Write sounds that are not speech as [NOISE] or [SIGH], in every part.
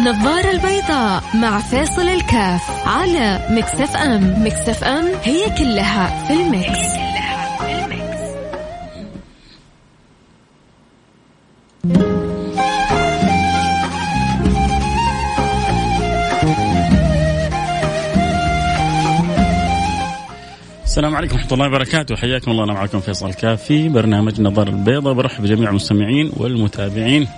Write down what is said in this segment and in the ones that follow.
النظارة البيضاء مع فيصل الكاف على Mix FM. Mix FM هي كلها في ال Mix, في. السلام عليكم ورحمة الله وبركاته. حياكم الله. أنا معكم فيصل الكاف في برنامج النظارة البيضاء. برحب بجميع المستمعين والمتابعين.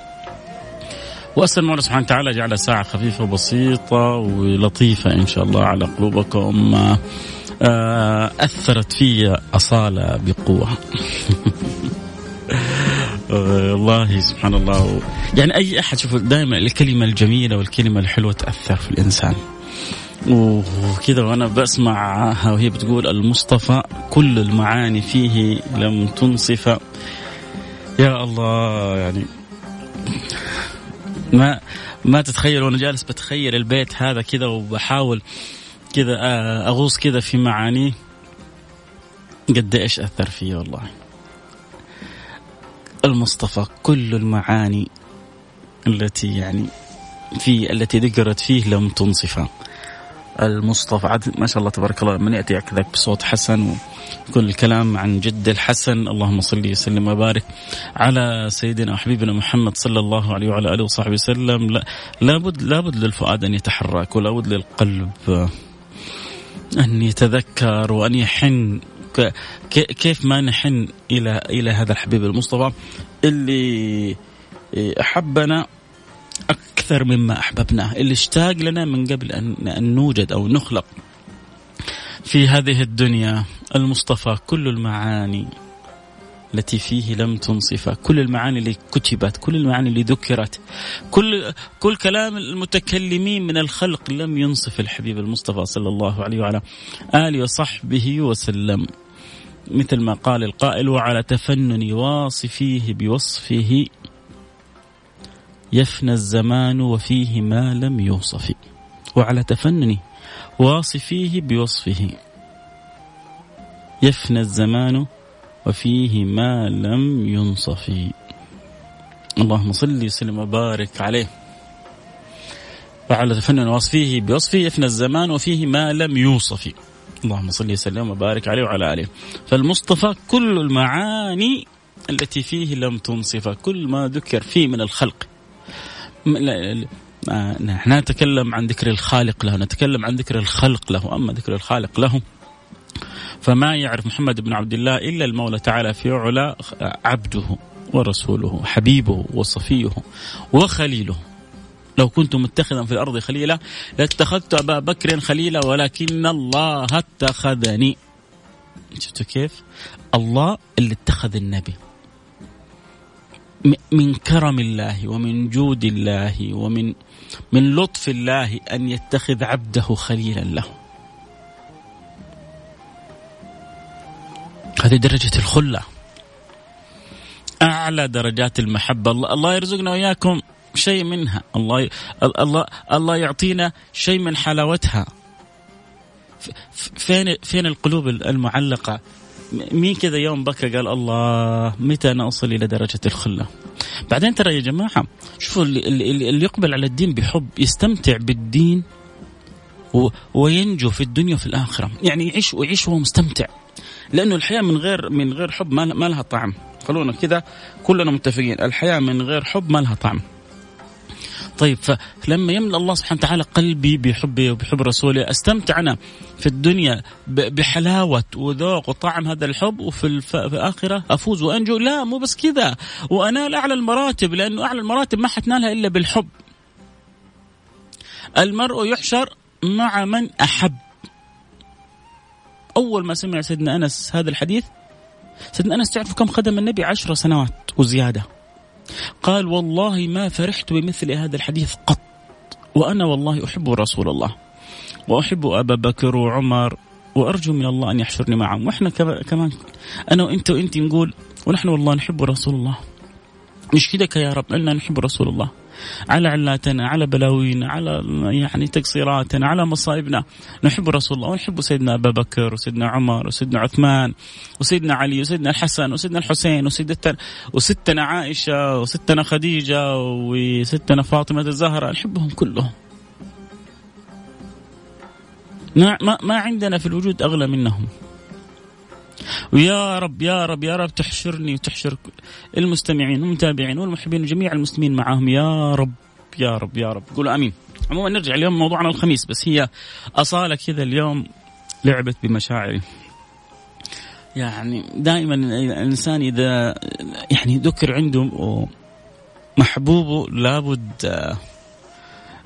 وأسأل الله سبحانه وتعالى جعل ساعه خفيفة بسيطه ولطيفة إن شاء الله على قلوبكم. آه، أثرت في أصالة بقوة. [LAUGHS] والله سبحان الله. يعني أي أحد شوف دائما الكلمة الجميلة والكلمة الحلوة تأثر في الإنسان. وكذا وأنا بسمعها وهي بتقول المصطفى كل المعاني فيه لم تنصف. يا الله يعني ما ما تتخيل وأنا جالس بتخيل البيت هذا كذا وبحاول كذا آه، أغوص كذا في معانيه. قد إيش أثر فيه والله. المصطفى كل المعاني التي يعني في التي ذكرت فيه لم تنصفها. المصطفى عاد ما شاء الله تبارك الله من ياتي كذا بصوت حسن كل الكلام عن جد الحسن. اللهم صل وسلم وبارك على سيدنا وحبيبنا محمد صلى الله عليه وعلى آله وصحبه وسلم. لا لابد لابد للفؤاد أن يتحرك ولابد للقلب أن يتذكر وأن يحن. كيف ما نحن إلى إلى هذا الحبيب المصطفى اللي أحبنا أكثر مما أحببناه اللي اشتاق لنا من قبل ان نوجد أو نخلق في هذه الدنيا المصطفى كل المعاني التي فيه لم تنصف كل المعاني اللي كتبت كل المعاني اللي ذكرت كل كل كلام المتكلمين من الخلق لم ينصف الحبيب المصطفى صلى الله عليه وعلى آله وصحبه وسلم. مثل ما قال القائل وعلى تفنن واصفيه بوصفه يفنى الزمان وفيه ما لم يوصف. وعلى تفنن واصفيه بوصفه. يفنى الزمان وفيه ما لم ينصف. اللهم صل وسلم وبارك عليه. وعلى تفنن وصفه بوصفه. يفنى الزمان وفيه ما لم يوصف. اللهم صل وسلم وبارك عليه وعلى آله. فالمصطفى كل المعاني التي فيه لم تنصف. كل ما ذكر فيه من الخلق. نحن نتكلم عن ذكر الخالق له نتكلم عن ذكر الخلق له. أما ذكر الخالق له فما يعرف محمد بن عبد الله إلا المولى تعالى في علا عبده ورسوله حبيبه وصفيه وخليله. لو كنت متخذا في الأرض خليلا لاتخذت أبا بكر خليلا ولكن الله اتخذني. شفتوا كيف؟ الله اللي اتخذ النبي. من كرم الله ومن جود الله ومن من لطف الله أن يتخذ عبده خليلا له. هذه درجة الخلة. أعلى درجات المحبة الله يرزقنا وإياكم شيء منها الله الله الله يعطينا شيء من حلاوتها فين فين القلوب المعلقة مين كذا يوم بكى قال الله متى أنا اصل إلى درجة الخلة؟ بعدين ترى يا جماعة شوفوا اللي, اللي, يقبل على الدين بحب يستمتع بالدين وينجو في الدنيا وفي الآخرة. يعني يعيش ويعيش وهو مستمتع. لأنه الحياة من غير من غير حب ما لها طعم. خلونا كذا كلنا متفقين الحياة من غير حب ما لها طعم. طيب فلما يملأ الله سبحانه وتعالى قلبي بحبه وبحب رسوله أستمتع أنا في الدنيا بحلاوة وذوق وطعم هذا الحب وفي الآخرة أفوز وأنجو. لا مو بس كذا. وانال أعلى المراتب لأنه أعلى المراتب ما حتنالها إلا بالحب. المرء يحشر مع من أحب. أول ما سمع سيدنا أنس هذا الحديث سيدنا أنس تعرف كم خدم النبي؟ عشر سنوات وزيادة. قال والله ما فرحت بمثل هذا الحديث قط. وأنا والله أحب رسول الله. وأحب أبا بكر وعمر. وأرجو من الله أن يحشرني معهم. وإحنا كمان أنا وأنت وأنت نقول ونحن والله نحب رسول الله. نشهدك يا رب؟ أننا نحب رسول الله. على علاتنا على بلاوينا على يعني تقصيراتنا على مصائبنا. نحب رسول الله ونحب سيدنا أبا بكر وسيدنا عمر وسيدنا عثمان وسيدنا علي وسيدنا الحسن وسيدنا الحسين وسيدتنا وستنا عائشة وستنا خديجة وستنا فاطمة الزهراء. نحبهم كلهم. ما, ما عندنا في الوجود أغلى منهم. ويا رب يا رب يا رب تحشرني وتحشر المستمعين والمتابعين والمحبين وجميع المسلمين معهم. يا رب يا رب يا رب. قولوا آمين. عموما نرجع اليوم موضوعنا الخميس بس هي أصالة كذا اليوم لعبت بمشاعري. يعني دائما الإنسان إذا يعني ذكر عنده محبوبه لابد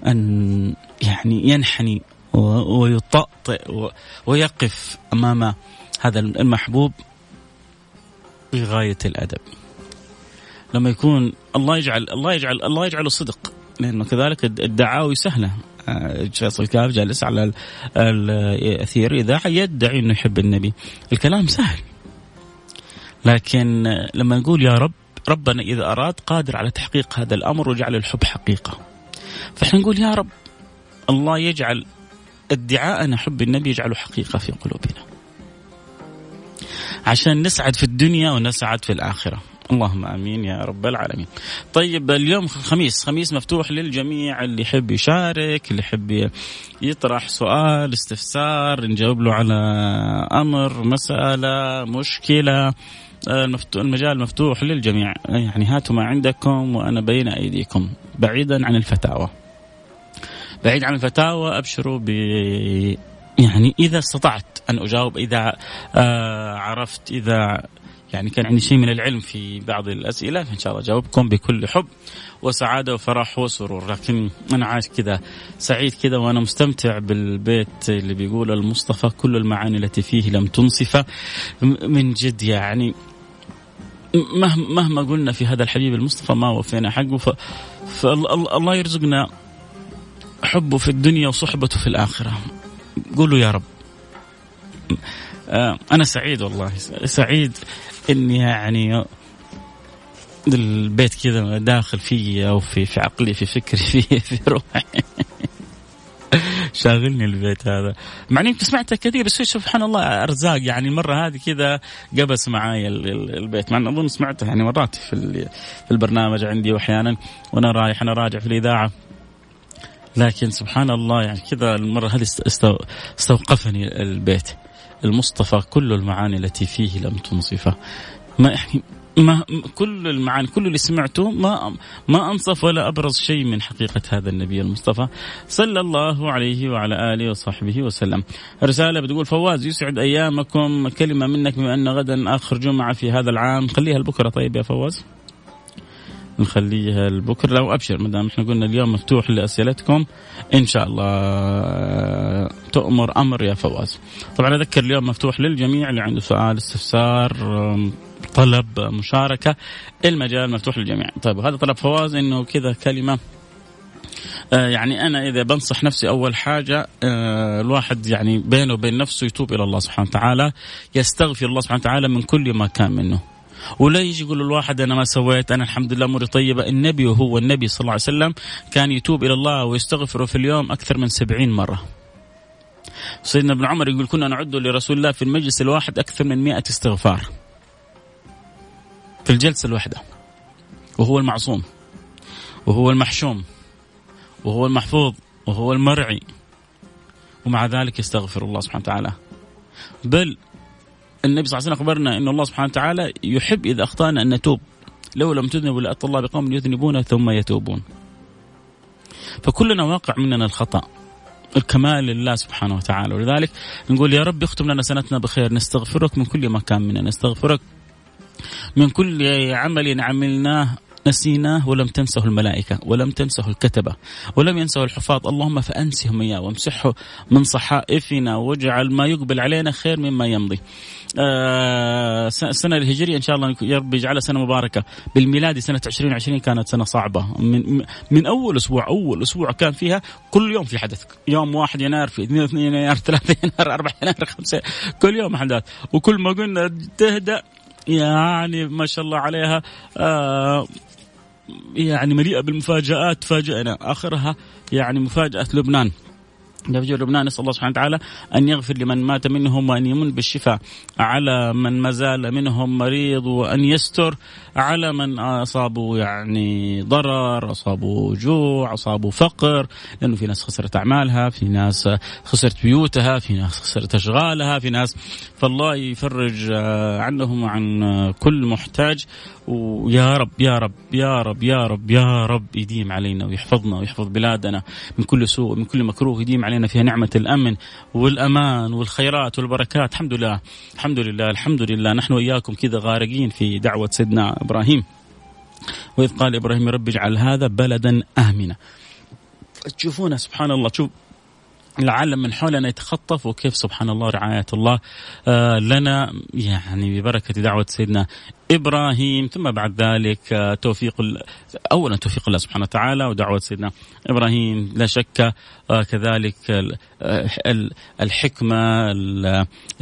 أن يعني ينحني ويطأطئ ويقف أمام هذا المحبوب بغاية الأدب. لما يكون الله يجعل الله يجعل الله يجعله صدق لأنه كذلك الدعاوي سهلة. فيصل آه، كاف جالس على الأثير إذاعة يدعي أنه يحب النبي. الكلام سهل. لكن لما نقول يا رب ربنا إذا أراد قادر على تحقيق هذا الأمر وجعل الحب حقيقة. فإحنا نقول يا رب الله يجعل ادعاءنا حب النبي يجعله حقيقة في قلوبنا. عشان نسعد في الدنيا ونسعد في الآخرة اللهم آمين يا رب العالمين. طيب اليوم خميس، خميس مفتوح للجميع اللي يحب يشارك، اللي يحب يطرح سؤال، استفسار، نجاوب له على أمر، مسألة، مشكلة. المجال مفتوح للجميع، يعني هاتوا ما عندكم وأنا بين أيديكم، بعيدا عن الفتاوى. بعيد عن الفتاوى أبشروا ب يعني إذا استطعت أن أجاوب إذا آه عرفت إذا يعني كان عندي شيء من العلم في بعض الأسئلة فإن شاء الله أجاوبكم بكل حب وسعادة وفرح وسرور. لكن أنا عايش كذا سعيد كذا وأنا مستمتع بالبيت اللي بيقول المصطفى كل المعاني التي فيه لم تنصف من جد يعني مهما مهما قلنا في هذا الحبيب المصطفى ما وفينا حقه. فالله يرزقنا حبه في الدنيا وصحبته في الآخرة. قولوا يا رب. آه، أنا سعيد والله. سعيد إني يعني البيت كذا داخل في أو في في عقلي في فكري [LAUGHS] في في روحي. شاغلني البيت هذا. مع إني سمعته كثير بس سبحان الله أرزاق. يعني المرة هذه كذا قبس معاي البيت. مع أظن سمعته يعني مرات في في البرنامج عندي وأحيانا وأنا رايح أنا راجع في الإذاعة. لكن سبحان الله يعني كذا المرة هذه استوقفني البيت. المصطفى كل المعاني التي فيه لم تنصفه. ما يعني ما كل المعاني كل اللي سمعته ما ما أنصف ولا أبرز شيء من حقيقة هذا النبي المصطفى صلى الله عليه وعلى آله وصحبه وسلم. رسالة بتقول فواز يسعد أيامكم. كلمة منك بما أن غدا آخر جمعة في هذا العام. خليها لبكره طيب يا فواز. نخليها لبكرة لو أبشر ما دام إحنا قلنا اليوم مفتوح لأسئلتكم إن شاء الله تؤمر أمر يا فواز. طبعا أذكر اليوم مفتوح للجميع اللي عنده سؤال استفسار طلب مشاركة المجال مفتوح للجميع. طيب هذا طلب فواز إنه كذا كلمة آه، يعني أنا إذا بنصح نفسي أول حاجة آه، الواحد يعني بينه وبين نفسه يتوب إلى الله سبحانه وتعالى يستغفر الله سبحانه وتعالى من كل ما كان منه ولا يجي يقول الواحد أنا ما سويت أنا الحمد لله أموري طيبة. النبي وهو النبي صلى الله عليه وسلم كان يتوب إلى الله ويستغفر في اليوم أكثر من سبعين مرة. سيدنا ابن عمر يقول كنا نعد لرسول الله في المجلس الواحد أكثر من مئة استغفار. في الجلسة الواحدة. وهو المعصوم. وهو المحشوم. وهو المحفوظ. وهو المرعي. ومع ذلك يستغفر الله سبحانه وتعالى. بل النبي صلى الله عليه وسلم أخبرنا إن الله سبحانه وتعالى يحب إذا أخطأنا أن نتوب. لو لم تذنبوا لاتى الله بقوم يذنبون ثم يتوبون. فكلنا واقع مننا الخطأ الكمال لله سبحانه وتعالى. ولذلك نقول يا رب اختم لنا سنتنا بخير نستغفرك من كل مكان منا نستغفرك من كل عمل عملناه نسيناه ولم تنسه الملائكة ولم تنسه الكتبة ولم ينسه الحفاظ. اللهم فأنسهم إياه وامسحه من صحائفنا واجعل ما يقبل علينا خير مما يمضي. آه السنة الهجرية إن شاء الله يا رب يجعلها سنة مباركة. بالميلادي سنة 2020 كانت سنة صعبة. من, من أول أسبوع أول أسبوع كان فيها كل يوم في حدث. يوم 1 يناير في 2 يناير 3 يناير 4 يناير 5 كل يوم أحداث وكل ما قلنا تهدأ يعني ما شاء الله عليها. آه يعني مليئة بالمفاجآت تفاجئنا آخرها يعني مفاجأة لبنان. في لبنان نسأل الله سبحانه وتعالى أن يغفر لمن مات منهم وأن يمن بالشفاء على من ما زال منهم مريض وأن يستر على من أصابوا يعني ضرر، أصابوا جوع، أصابوا فقر، لأنه في ناس خسرت أعمالها، في ناس خسرت بيوتها، في ناس خسرت أشغالها، في ناس فالله يفرج عنهم وعن كل محتاج ويا رب يا رب يا رب يا رب يا رب يديم علينا ويحفظنا ويحفظ بلادنا من كل سوء ومن كل مكروه يديم علينا. فيها نعمة الأمن والأمان والخيرات والبركات. الحمد لله. الحمد لله. الحمد لله. نحن وإياكم كذا غارقين في دعوة سيدنا إبراهيم. وإذ قال إبراهيم رب اجعل هذا بلدا آمنا. تشوفون سبحان الله. تشوف العالم من حولنا يتخطف وكيف سبحان الله رعاية الله. آه، لنا يعني ببركة دعوة سيدنا إبراهيم. ثم بعد ذلك آه، توفيق اولا توفيق الله سبحانه وتعالى ودعوة سيدنا إبراهيم. لا شك آه، كذلك الحكمة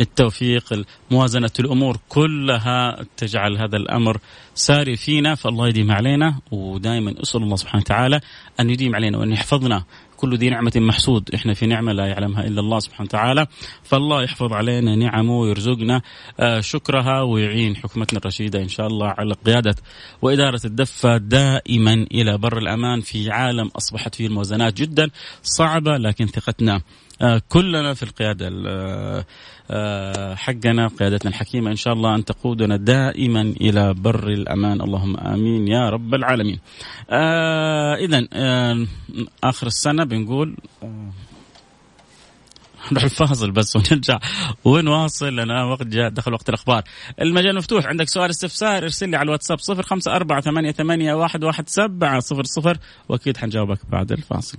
التوفيق موازنة الأمور كلها تجعل هذا الأمر ساري فينا. فالله يديم علينا ودائما أسأل الله سبحانه وتعالى أن يديم علينا وأن يحفظنا. كل ذي نعمة محسود. إحنا في نعمة لا يعلمها إلا الله سبحانه وتعالى. فالله يحفظ علينا نعمه ويرزقنا. آه، شكرها ويعين حكمتنا الرشيدة إن شاء الله على قيادة وإدارة الدفة دائما إلى بر الأمان في عالم أصبحت فيه الموازنات جدا صعبة لكن ثقتنا كلنا في القيادة آه، حقنا قيادتنا الحكيمة إن شاء الله أن تقودنا دائما إلى بر الأمان. اللهم آمين يا رب العالمين. آه إذا آه آخر السنة بنقول آه نروح الفاصل بس ونرجع ونواصل. لنا وقت جاء دخل وقت الأخبار. المجال مفتوح. عندك سؤال استفسار ارسل لي على الواتساب صفر خمسة أربعة ثمانية, ثمانية واحد, واحد سبعة صفر صفر وأكيد حنجاوبك بعد الفاصل.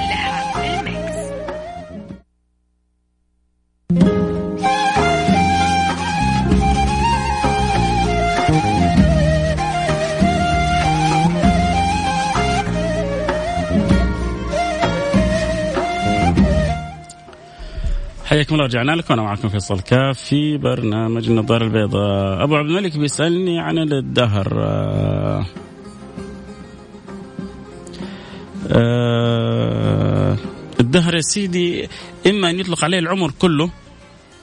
حياكم الله رجعنا لكم. أنا معكم فيصل كاف في برنامج النظارة البيضاء. أبو عبد الملك بيسألني عن الدهر. آه آه الدهر يا سيدي إما أن يطلق عليه العمر كله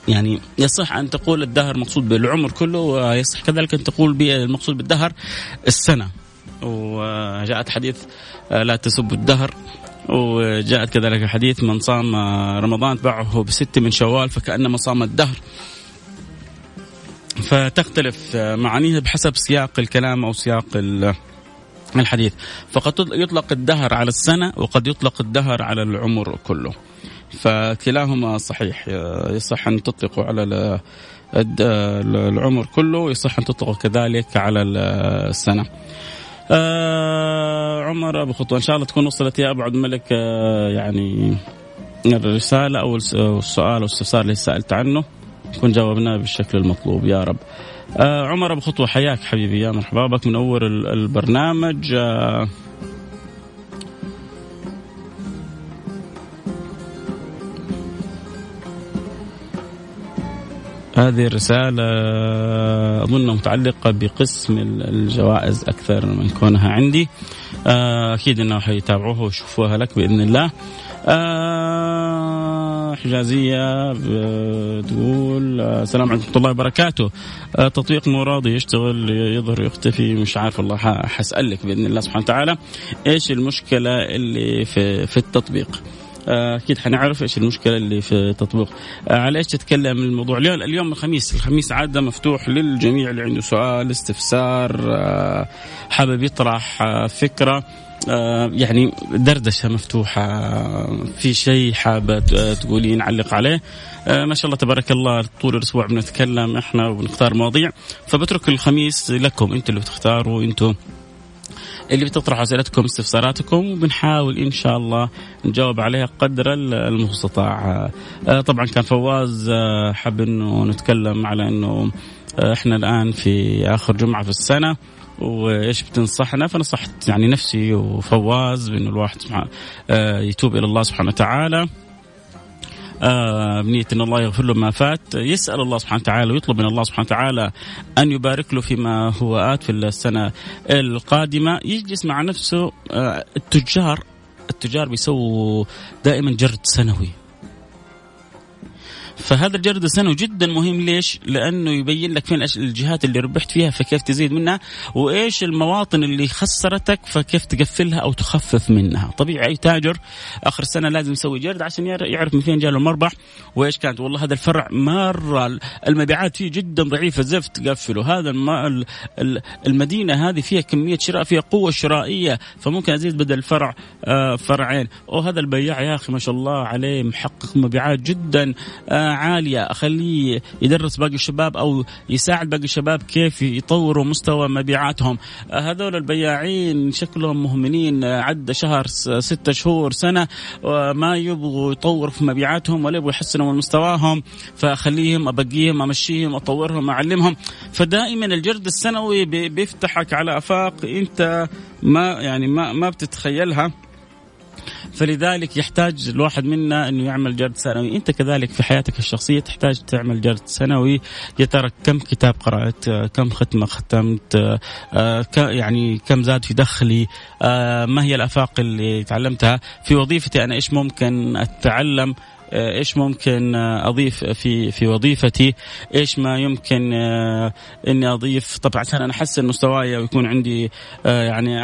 يعني يصح أن تقول الدهر مقصود بالعمر كله ويصح كذلك أن تقول المقصود بالدهر السنة. وجاءت حديث آه، لا تسبوا الدهر. وجاءت كذلك حديث من صام رمضان تبعه بست من شوال فكأنما صام الدهر. فتختلف معانيها بحسب سياق الكلام أو سياق الحديث. فقد يطلق الدهر على السنة وقد يطلق الدهر على العمر كله. فكلاهما صحيح يصح أن تطلقوا على العمر كله يصح أن تطلقوا كذلك على السنة. آه عمر أبو خطوة إن شاء الله تكون وصلت يا أبو عبد الملك آه يعني الرسالة أو السؤال أو الاستفسار اللي سألت عنه نكون جاوبناه بالشكل المطلوب يا رب. آه عمر أبو خطوة حياك حبيبي يا مرحبا بك منور البرنامج آه هذه الرسالة أظن متعلقة بقسم الجوائز أكثر من كونها عندي. آه، أكيد أنه حيتابعوها ويشوفوها لك بإذن الله. آه، حجازية تقول آه، السلام عليكم ورحمة الله وبركاته. تطبيق مو راضي يشتغل يظهر يختفي مش عارف والله حسألك بإذن الله سبحانه وتعالى. إيش المشكلة اللي في, في التطبيق؟ أكيد حنعرف إيش المشكلة اللي في التطبيق آه، على إيش تتكلم الموضوع؟ اليوم اليوم الخميس الخميس عادة مفتوح للجميع اللي عنده سؤال استفسار آه، حابب يطرح فكرة. يعني دردشة مفتوحة في شيء حابه تقولين نعلق عليه. ما شاء الله تبارك الله طول الأسبوع بنتكلم إحنا وبنختار مواضيع. فبترك الخميس لكم أنتم اللي بتختاروا أنتم اللي بتطرحوا أسئلتكم استفساراتكم وبنحاول إن شاء الله نجاوب عليها قدر المستطاع. آه، طبعا كان فواز آه، حب إنه نتكلم على إنه إحنا الآن في آخر جمعة في السنة وإيش بتنصحنا؟ فنصحت يعني نفسي وفواز بإنه الواحد يتوب إلى الله سبحانه وتعالى. آه بنية أن الله يغفر له ما فات. يسأل الله سبحانه وتعالى ويطلب من الله سبحانه وتعالى أن يبارك له فيما هو آت في السنة القادمة. يجلس مع نفسه آه التجار التجار بيسووا دائما جرد سنوي. فهذا الجرد السنوي جدا مهم. ليش؟ لأنه يبين لك فين الجهات اللي ربحت فيها فكيف تزيد منها وإيش المواطن اللي خسرتك فكيف تقفلها أو تخفف منها، طبيعي اي تاجر آخر السنة لازم يسوي جرد عشان يعرف من فين جاله المربح وإيش كانت. والله هذا الفرع مرة المبيعات فيه جدا ضعيفة. زفت قفله، هذا المدينة هذه فيها كمية شراء فيها قوة شرائية. فممكن أزيد بدل الفرع آه، فرعين، وهذا البياع يا أخي ما شاء الله عليه محقق مبيعات جدا. آه، عالية. أخليه يدرس باقي الشباب أو يساعد باقي الشباب كيف يطوروا مستوى مبيعاتهم. هذول البياعين شكلهم مهملين عدى شهر ستة شهور سنة وما يبغوا يطوروا في مبيعاتهم ولا يبغوا يحسنوا من مستواهم. فأخليهم أبقيهم أمشيهم أطورهم أعلمهم. فدائما الجرد السنوي بيفتحك على آفاق أنت ما يعني ما ما بتتخيلها. فلذلك يحتاج الواحد منا إنه يعمل جرد سنوي، أنت كذلك في حياتك الشخصية تحتاج تعمل جرد سنوي، يا ترى كم كتاب قرأت، كم ختمة ختمت، آه، يعني كم زاد في دخلي، آه، ما هي الأفاق اللي تعلمتها، في وظيفتي أنا إيش ممكن أتعلم؟ آه، إيش ممكن أضيف في في وظيفتي؟ إيش ما يمكن إني أضيف؟ طبعا عشان أنا أحسن مستواي ويكون عندي يعني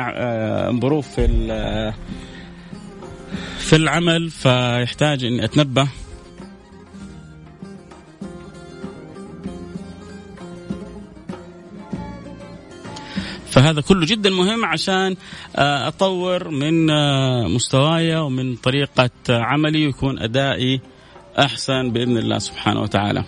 ظروف في في العمل فيحتاج إني أتنبه فهذا كله جدا مهم عشان آه، أطور من آه، مستواي ومن طريقة عملي ويكون أدائي أحسن بإذن الله سبحانه وتعالى.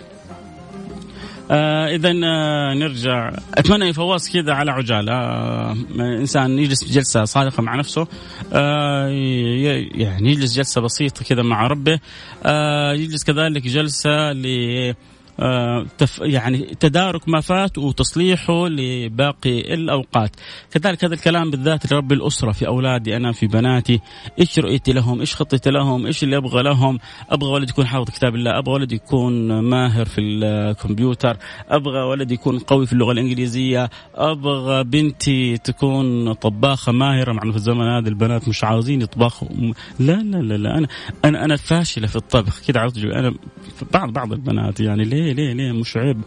آه اذا آه نرجع. أتمنى فواز كذا على عجالة. آه إنسان يجلس جلسة صادقة مع نفسه. آه يعني يجلس جلسة بسيطة كذا مع ربه. آه يجلس كذلك جلسة ل آه، يعني تدارك ما فات وتصليحه لباقي الأوقات. كذلك هذا الكلام بالذات لرب الأسرة في أولادي أنا في بناتي. إيش رؤيتي لهم؟ إيش خطتي لهم؟ إيش اللي أبغى لهم؟ أبغى ولد يكون حافظ كتاب الله أبغى ولد يكون ماهر في الكمبيوتر أبغى ولد يكون قوي في اللغة الإنجليزية أبغى بنتي تكون طباخة ماهرة. مع في الزمن هذا البنات مش عاوزين يطبخوا. لا لا لا, لا. أنا أنا أنا فاشلة في الطبخ. كذا أنا بعض بعض البنات يعني ليه ليه ليه مش عيب؟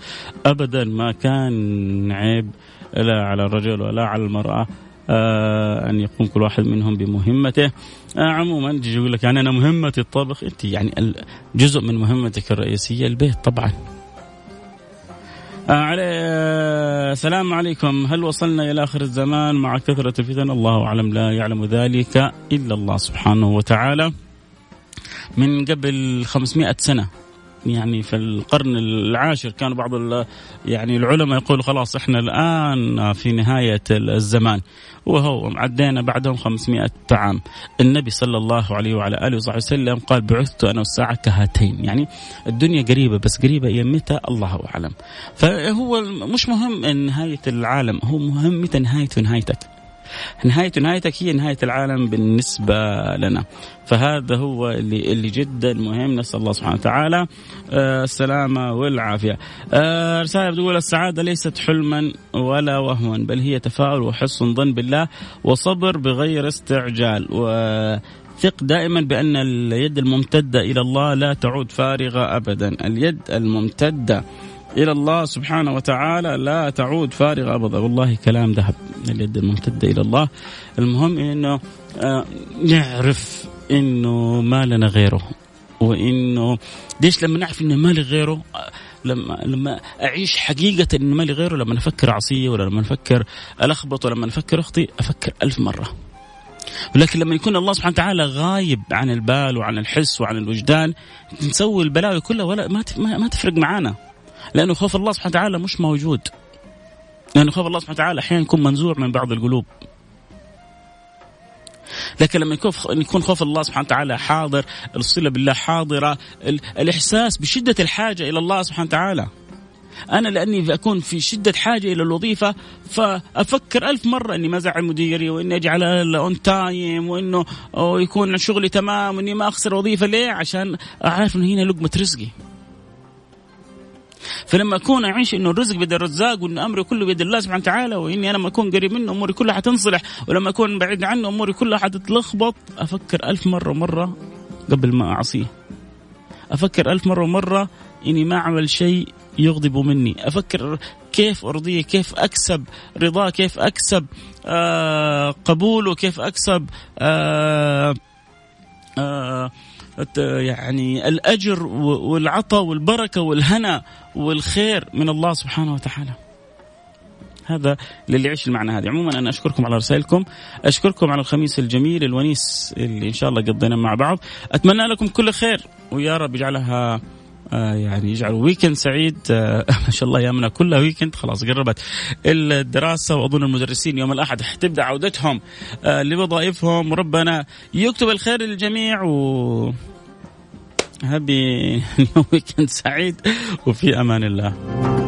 ابدا ما كان عيب لا على الرجل ولا على المرأة آه أن يقوم كل واحد منهم بمهمته. آه عموما يجي يقول لك يعني أنا مهمتي الطبخ أنت يعني جزء من مهمتك الرئيسية البيت طبعا. آه علي آه السلام عليكم. هل وصلنا إلى آخر الزمان مع كثرة الفتن؟ الله أعلم لا يعلم ذلك إلا الله سبحانه وتعالى. من قبل 500 سنة يعني في القرن العاشر كان بعض يعني العلماء يقولوا خلاص إحنا الآن في نهاية الزمان. وهو عدينا بعدهم 500 عام. النبي صلى الله عليه وعلى آله وصحبه وسلم قال بعثت أنا والساعة كهاتين يعني الدنيا قريبة بس قريبة إلى متى؟ الله أعلم. فهو مش مهم نهاية العالم هو مهم متى نهايته نهايتك نهاية نهايتك هي نهاية العالم بالنسبة لنا. فهذا هو اللي اللي جدا مهم. نسأل الله سبحانه وتعالى آه السلامة والعافية. آه رسالة بتقول السعادة ليست حلما ولا وهما بل هي تفاؤل وحسن ظن بالله وصبر بغير استعجال. و ثق دائما بأن اليد الممتدة إلى الله لا تعود فارغة أبدا. اليد الممتدة. إلى الله سبحانه وتعالى لا تعود فارغه أبدا. والله كلام ذهب اليد الممتدة إلى الله. المهم إنه آه، نعرف إنه ما لنا غيره. وإنه ليش لما نعرف إنه ما لي غيره آه، لما لما أعيش حقيقة ان ما لي غيره لما نفكر عصية ولا لما نفكر ألخبط ولا لما نفكر أخطي أفكر ألف مرة. ولكن لما يكون الله سبحانه وتعالى غايب عن البال وعن الحس وعن الوجدان نسوي البلاوي كلها ولا ما ما تفرق معانا. لأنه خوف الله سبحانه وتعالى مش موجود لأنه خوف الله سبحانه وتعالى أحيانا يكون منزوع من بعض القلوب لكن لما يكون خوف الله سبحانه وتعالى حاضر الصلة بالله حاضرة الإحساس بشدة الحاجة إلى الله سبحانه وتعالى أنا لأني أكون في شدة حاجة إلى الوظيفة فأفكر ألف مرة إني ما ازعل مديري وإني أجي على ال on time وإنه يكون شغلي تمام وإني ما أخسر وظيفة ليه؟ عشان أعرف إنه هنا لقمة رزقي. فلما أكون أعيش إنه الرزق بيد الرزاق وإن أمري كله بيد الله سبحانه وتعالى وإني أنا لما أكون قريب منه أموري كلها حتنصلح ولما أكون بعيد عنه أموري كلها حتتلخبط أفكر ألف مرة ومرة قبل ما أعصيه. أفكر ألف مرة ومرة إني ما أعمل شيء يغضب مني أفكر كيف أرضيه كيف أكسب رضاه كيف أكسب آه قبوله كيف أكسب آه آه يعني الأجر والعطاء والبركة والهنا والخير من الله سبحانه وتعالى. هذا للي يعيش المعنى هذه. عموما أنا أشكركم على رسائلكم. أشكركم على الخميس الجميل الونيس اللي إن شاء الله قضينا مع بعض. أتمنى لكم كل خير. ويا رب يجعلها يعني يجعلوا weekend سعيد آه [LAUGHS] ما شاء الله أيامنا كلها weekend خلاص قربت. الدراسة وأظن المدرسين يوم الأحد حتبدأ عودتهم آه لوظائفهم. وربنا يكتب الخير للجميع و happy [LAUGHS] weekend سعيد وفي أمان الله.